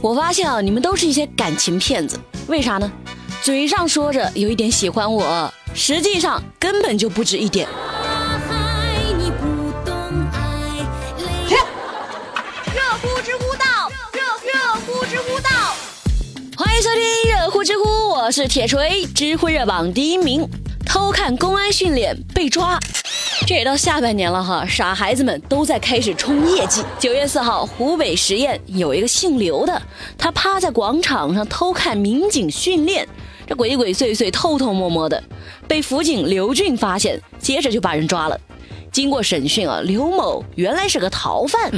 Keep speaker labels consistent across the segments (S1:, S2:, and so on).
S1: 我发现啊，你们都是一些感情骗子，为啥呢？嘴上说着有一点喜欢我，实际上根本就不止一点。
S2: 热乎知乎道，热热乎知乎道，
S1: 欢迎收听热乎知乎，我是铁锤，知乎热榜第一名。偷看公安训练被抓，这也到下半年了哈，傻孩子们都在开始冲业绩。九月四号，湖北十堰有一个姓刘的，他趴在广场上偷看民警训练，这鬼鬼祟祟、偷偷摸摸的，被辅警刘俊发现，接着就把人抓了。经过审讯啊，刘某原来是个逃犯，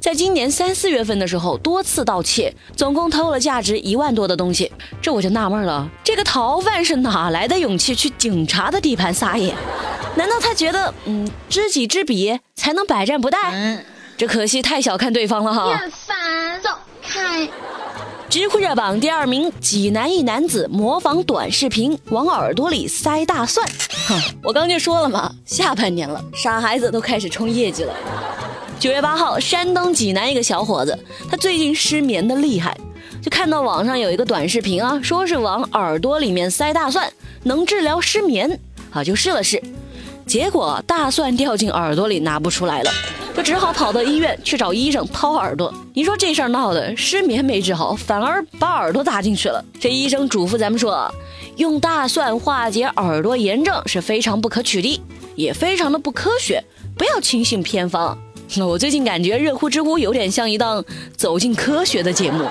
S1: 在今年三四月份的时候多次盗窃，总共偷了价值一万多的东西。这我就纳闷了，这个逃犯是哪来的勇气去警察的地盘撒野？难道他觉得嗯知己知彼才能百战不殆？这可惜太小看对方了哈。
S2: 烦，走开。
S1: 知乎热榜第二名，济南一男子模仿短视频往耳朵里塞大蒜。哼，我刚就说了嘛，下半年了，傻孩子都开始冲业绩了。九月八号，山东济南一个小伙子，他最近失眠的厉害，就看到网上有一个短视频啊，说是往耳朵里面塞大蒜能治疗失眠，啊，就试了试，结果大蒜掉进耳朵里拿不出来了。就只好跑到医院去找医生掏耳朵。你说这事儿闹的，失眠没治好，反而把耳朵搭进去了。这医生嘱咐咱们说，用大蒜化解耳朵炎症是非常不可取的，也非常的不科学，不要轻信偏方。我最近感觉热乎知乎有点像一档走进科学的节目。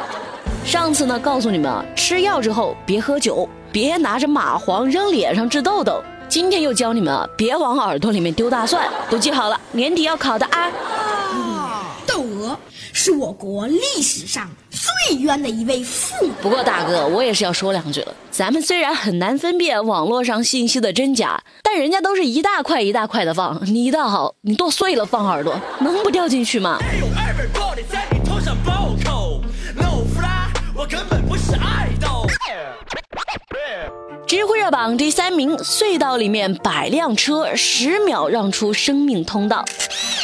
S1: 上次呢，告诉你们啊，吃药之后别喝酒，别拿着蚂蟥扔脸上治痘痘。今天又教你们啊，别往耳朵里面丢大蒜，都记好了，年底要考的啊。
S3: 窦娥是我国历史上最冤的一位妇女。
S1: 不过大哥，我也是要说两句了。咱们虽然很难分辨网络上信息的真假，但人家都是一大块一大块的放，你倒好，你剁碎了放耳朵，能不掉进去吗？我根本不是爱豆。知乎热榜第三名，隧道里面百辆车十秒让出生命通道。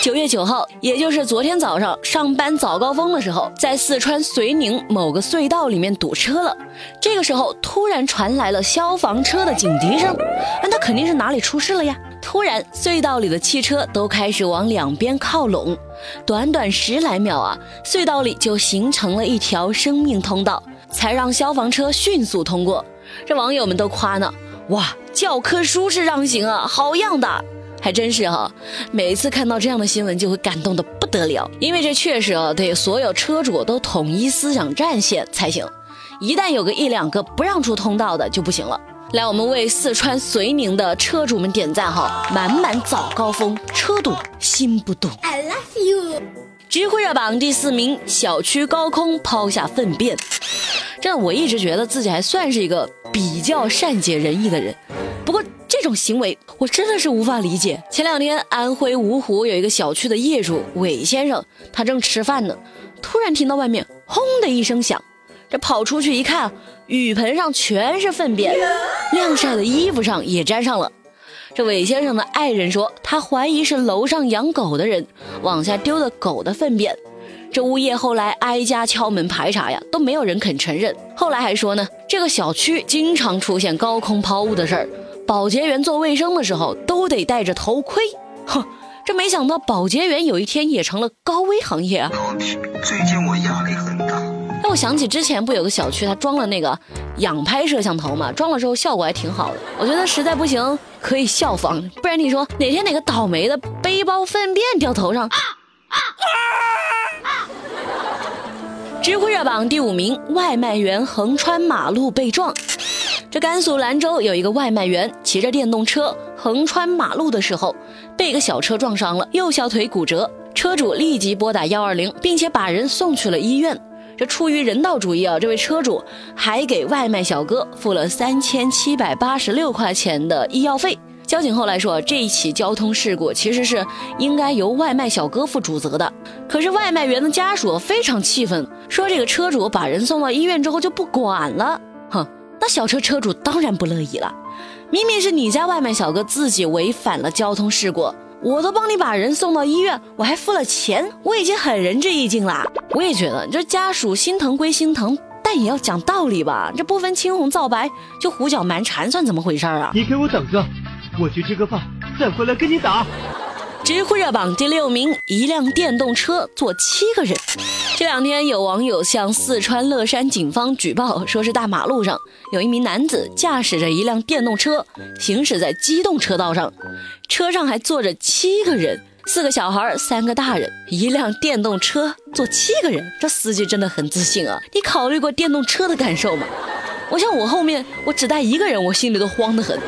S1: 九月九号，也就是昨天早上上班早高峰的时候，在四川遂宁某个隧道里面堵车了。这个时候突然传来了消防车的警笛声，那他肯定是哪里出事了呀？突然，隧道里的汽车都开始往两边靠拢，短短十来秒啊，隧道里就形成了一条生命通道，才让消防车迅速通过。这网友们都夸呢，哇，教科书式让行啊，好样的！还真是哈，每一次看到这样的新闻就会感动的不得了，因为这确实啊，得所有车主都统一思想战线才行。一旦有个一两个不让出通道的就不行了。来，我们为四川遂宁的车主们点赞哈，满满早高峰，车堵心不堵。
S3: I love you。
S1: 知乎热榜第四名，小区高空抛下粪便。这我一直觉得自己还算是一个比较善解人意的人，不过这种行为我真的是无法理解。前两天安徽芜湖有一个小区的业主韦先生，他正吃饭呢，突然听到外面轰的一声响，这跑出去一看，浴盆上全是粪便，晾晒的衣服上也沾上了。这韦先生的爱人说，他怀疑是楼上养狗的人往下丢的狗的粪便。这物业后来挨家敲门排查呀，都没有人肯承认。后来还说呢，这个小区经常出现高空抛物的事儿，保洁员做卫生的时候都得戴着头盔。哼，这没想到保洁员有一天也成了高危行业啊！
S4: 老铁，最近我压力很大。
S1: 让我想起之前不有个小区，他装了那个仰拍摄像头嘛，装了之后效果还挺好的。我觉得实在不行可以效仿，不然你说哪天哪个倒霉的背包粪便掉头上？知乎热榜第五名，外卖员横穿马路被撞。这甘肃兰州有一个外卖员骑着电动车横穿马路的时候，被一个小车撞伤了，右小腿骨折。车主立即拨打幺二零，并且把人送去了医院。这出于人道主义啊，这位车主还给外卖小哥付了三千七百八十六块钱的医药费。交警后来说，这一起交通事故其实是应该由外卖小哥负主责的。可是外卖员的家属非常气愤，说这个车主把人送到医院之后就不管了。哼，那小车车主当然不乐意了。明明是你家外卖小哥自己违反了交通事故，我都帮你把人送到医院，我还付了钱，我已经很仁至义尽啦。我也觉得，这家属心疼归心疼，但也要讲道理吧。这不分青红皂白就胡搅蛮缠，算怎么回事啊？
S5: 你给我等着，我去吃个饭，再回来跟你打。
S1: 知乎热榜第六名，一辆电动车坐七个人。这两天有网友向四川乐山警方举报，说是大马路上有一名男子驾驶着一辆电动车行驶在机动车道上，车上还坐着七个人，四个小孩，三个大人，一辆电动车坐七个人，这司机真的很自信啊！你考虑过电动车的感受吗？我想我后面我只带一个人，我心里都慌得很。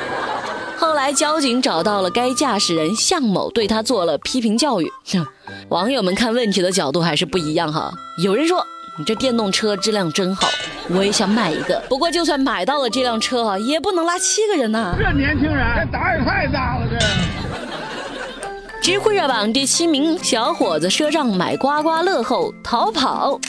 S1: 后来交警找到了该驾驶人向某，对他做了批评教育。网友们看问题的角度还是不一样哈。有人说你这电动车质量真好，我也想买一个。不过就算买到了这辆车哈，也不能拉七个人呐。
S6: 这年轻人这胆也太大了，这。
S1: 知乎热榜第七名，小伙子赊账买刮刮乐后逃跑。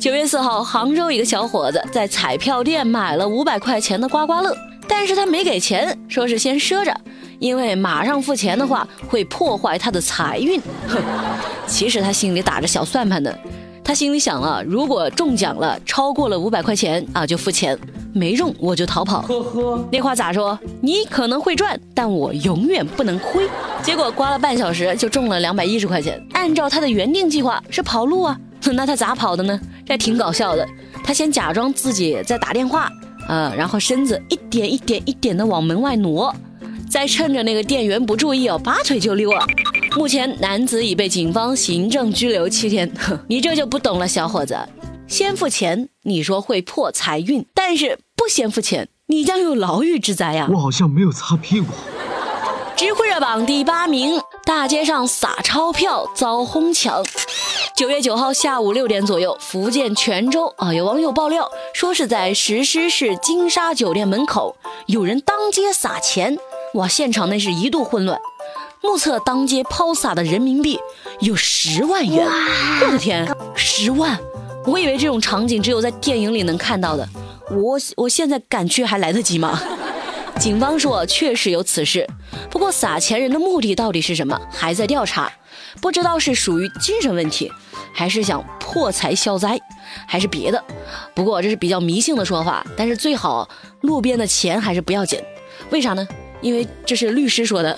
S1: 九月四号，杭州一个小伙子在彩票店买了五百块钱的刮刮乐。但是他没给钱，说是先赊着，因为马上付钱的话会破坏他的财运。哼，其实他心里打着小算盘呢，他心里想了，如果中奖了超过了五百块钱啊就付钱，没中我就逃跑。呵呵，那话咋说？你可能会赚，但我永远不能亏。结果刮了半小时就中了两百一十块钱，按照他的原定计划是跑路啊，那他咋跑的呢？这挺搞笑的，他先假装自己在打电话。呃，然后身子一点一点一点的往门外挪，再趁着那个店员不注意哦，拔腿就溜了。目前男子已被警方行政拘留七天。你这就不懂了，小伙子，先付钱，你说会破财运，但是不先付钱，你将有牢狱之灾呀。
S5: 我好像没有擦屁股。
S1: 知乎热榜第八名，大街上撒钞票遭哄抢。九月九号下午六点左右，福建泉州啊，有网友爆料说是在石狮市金沙酒店门口有人当街撒钱，哇，现场那是一度混乱。目测当街抛洒的人民币有十万元，我的天，十万！我以为这种场景只有在电影里能看到的，我我现在赶去还来得及吗？警方说确实有此事，不过撒钱人的目的到底是什么，还在调查，不知道是属于精神问题，还是想破财消灾，还是别的。不过这是比较迷信的说法，但是最好路边的钱还是不要捡，为啥呢？因为这是律师说的，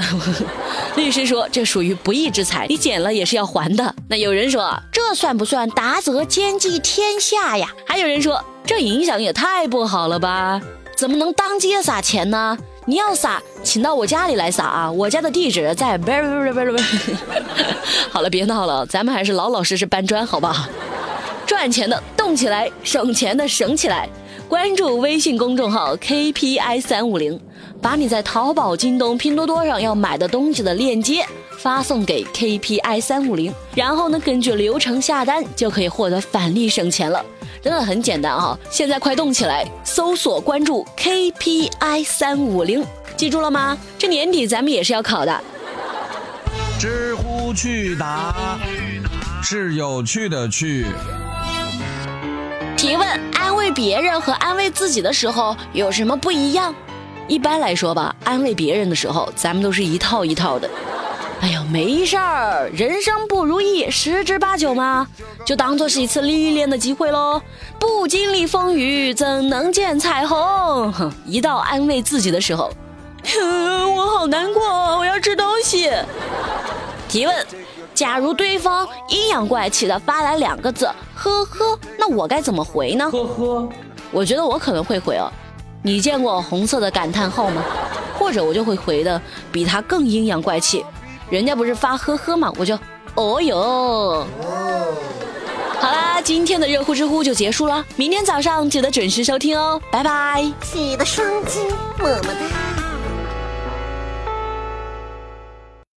S1: 律师说这属于不义之财，你捡了也是要还的。那有人说这算不算达则兼济天下呀？还有人说这影响也太不好了吧？怎么能当街撒钱呢？你要撒，请到我家里来撒啊！我家的地址在 好了，别闹了，咱们还是老老实实搬砖，好吧？赚钱的动起来，省钱的省起来。关注微信公众号 KPI 三五零，把你在淘宝、京东、拼多多上要买的东西的链接发送给 KPI 三五零，然后呢，根据流程下单，就可以获得返利省钱了。真的很简单啊！现在快动起来，搜索关注 KPI 三五零，记住了吗？这年底咱们也是要考的。
S7: 知乎趣答是有趣的趣。
S1: 提问：别人和安慰自己的时候有什么不一样？一般来说吧，安慰别人的时候，咱们都是一套一套的。哎呦，没事儿，人生不如意十之八九嘛，就当做是一次历练的机会喽。不经历风雨，怎能见彩虹？哼，一到安慰自己的时候，我好难过，我要吃东西。提问：假如对方阴阳怪气的发来两个字“呵呵”，那我该怎么回呢？呵呵，我觉得我可能会回哦。你见过红色的感叹号吗？或者我就会回的比他更阴阳怪气。人家不是发呵呵吗？我就，哦哟。好啦，今天的热乎知乎就结束了，明天早上记得准时收听哦，拜拜。
S2: 记得双击，么么哒。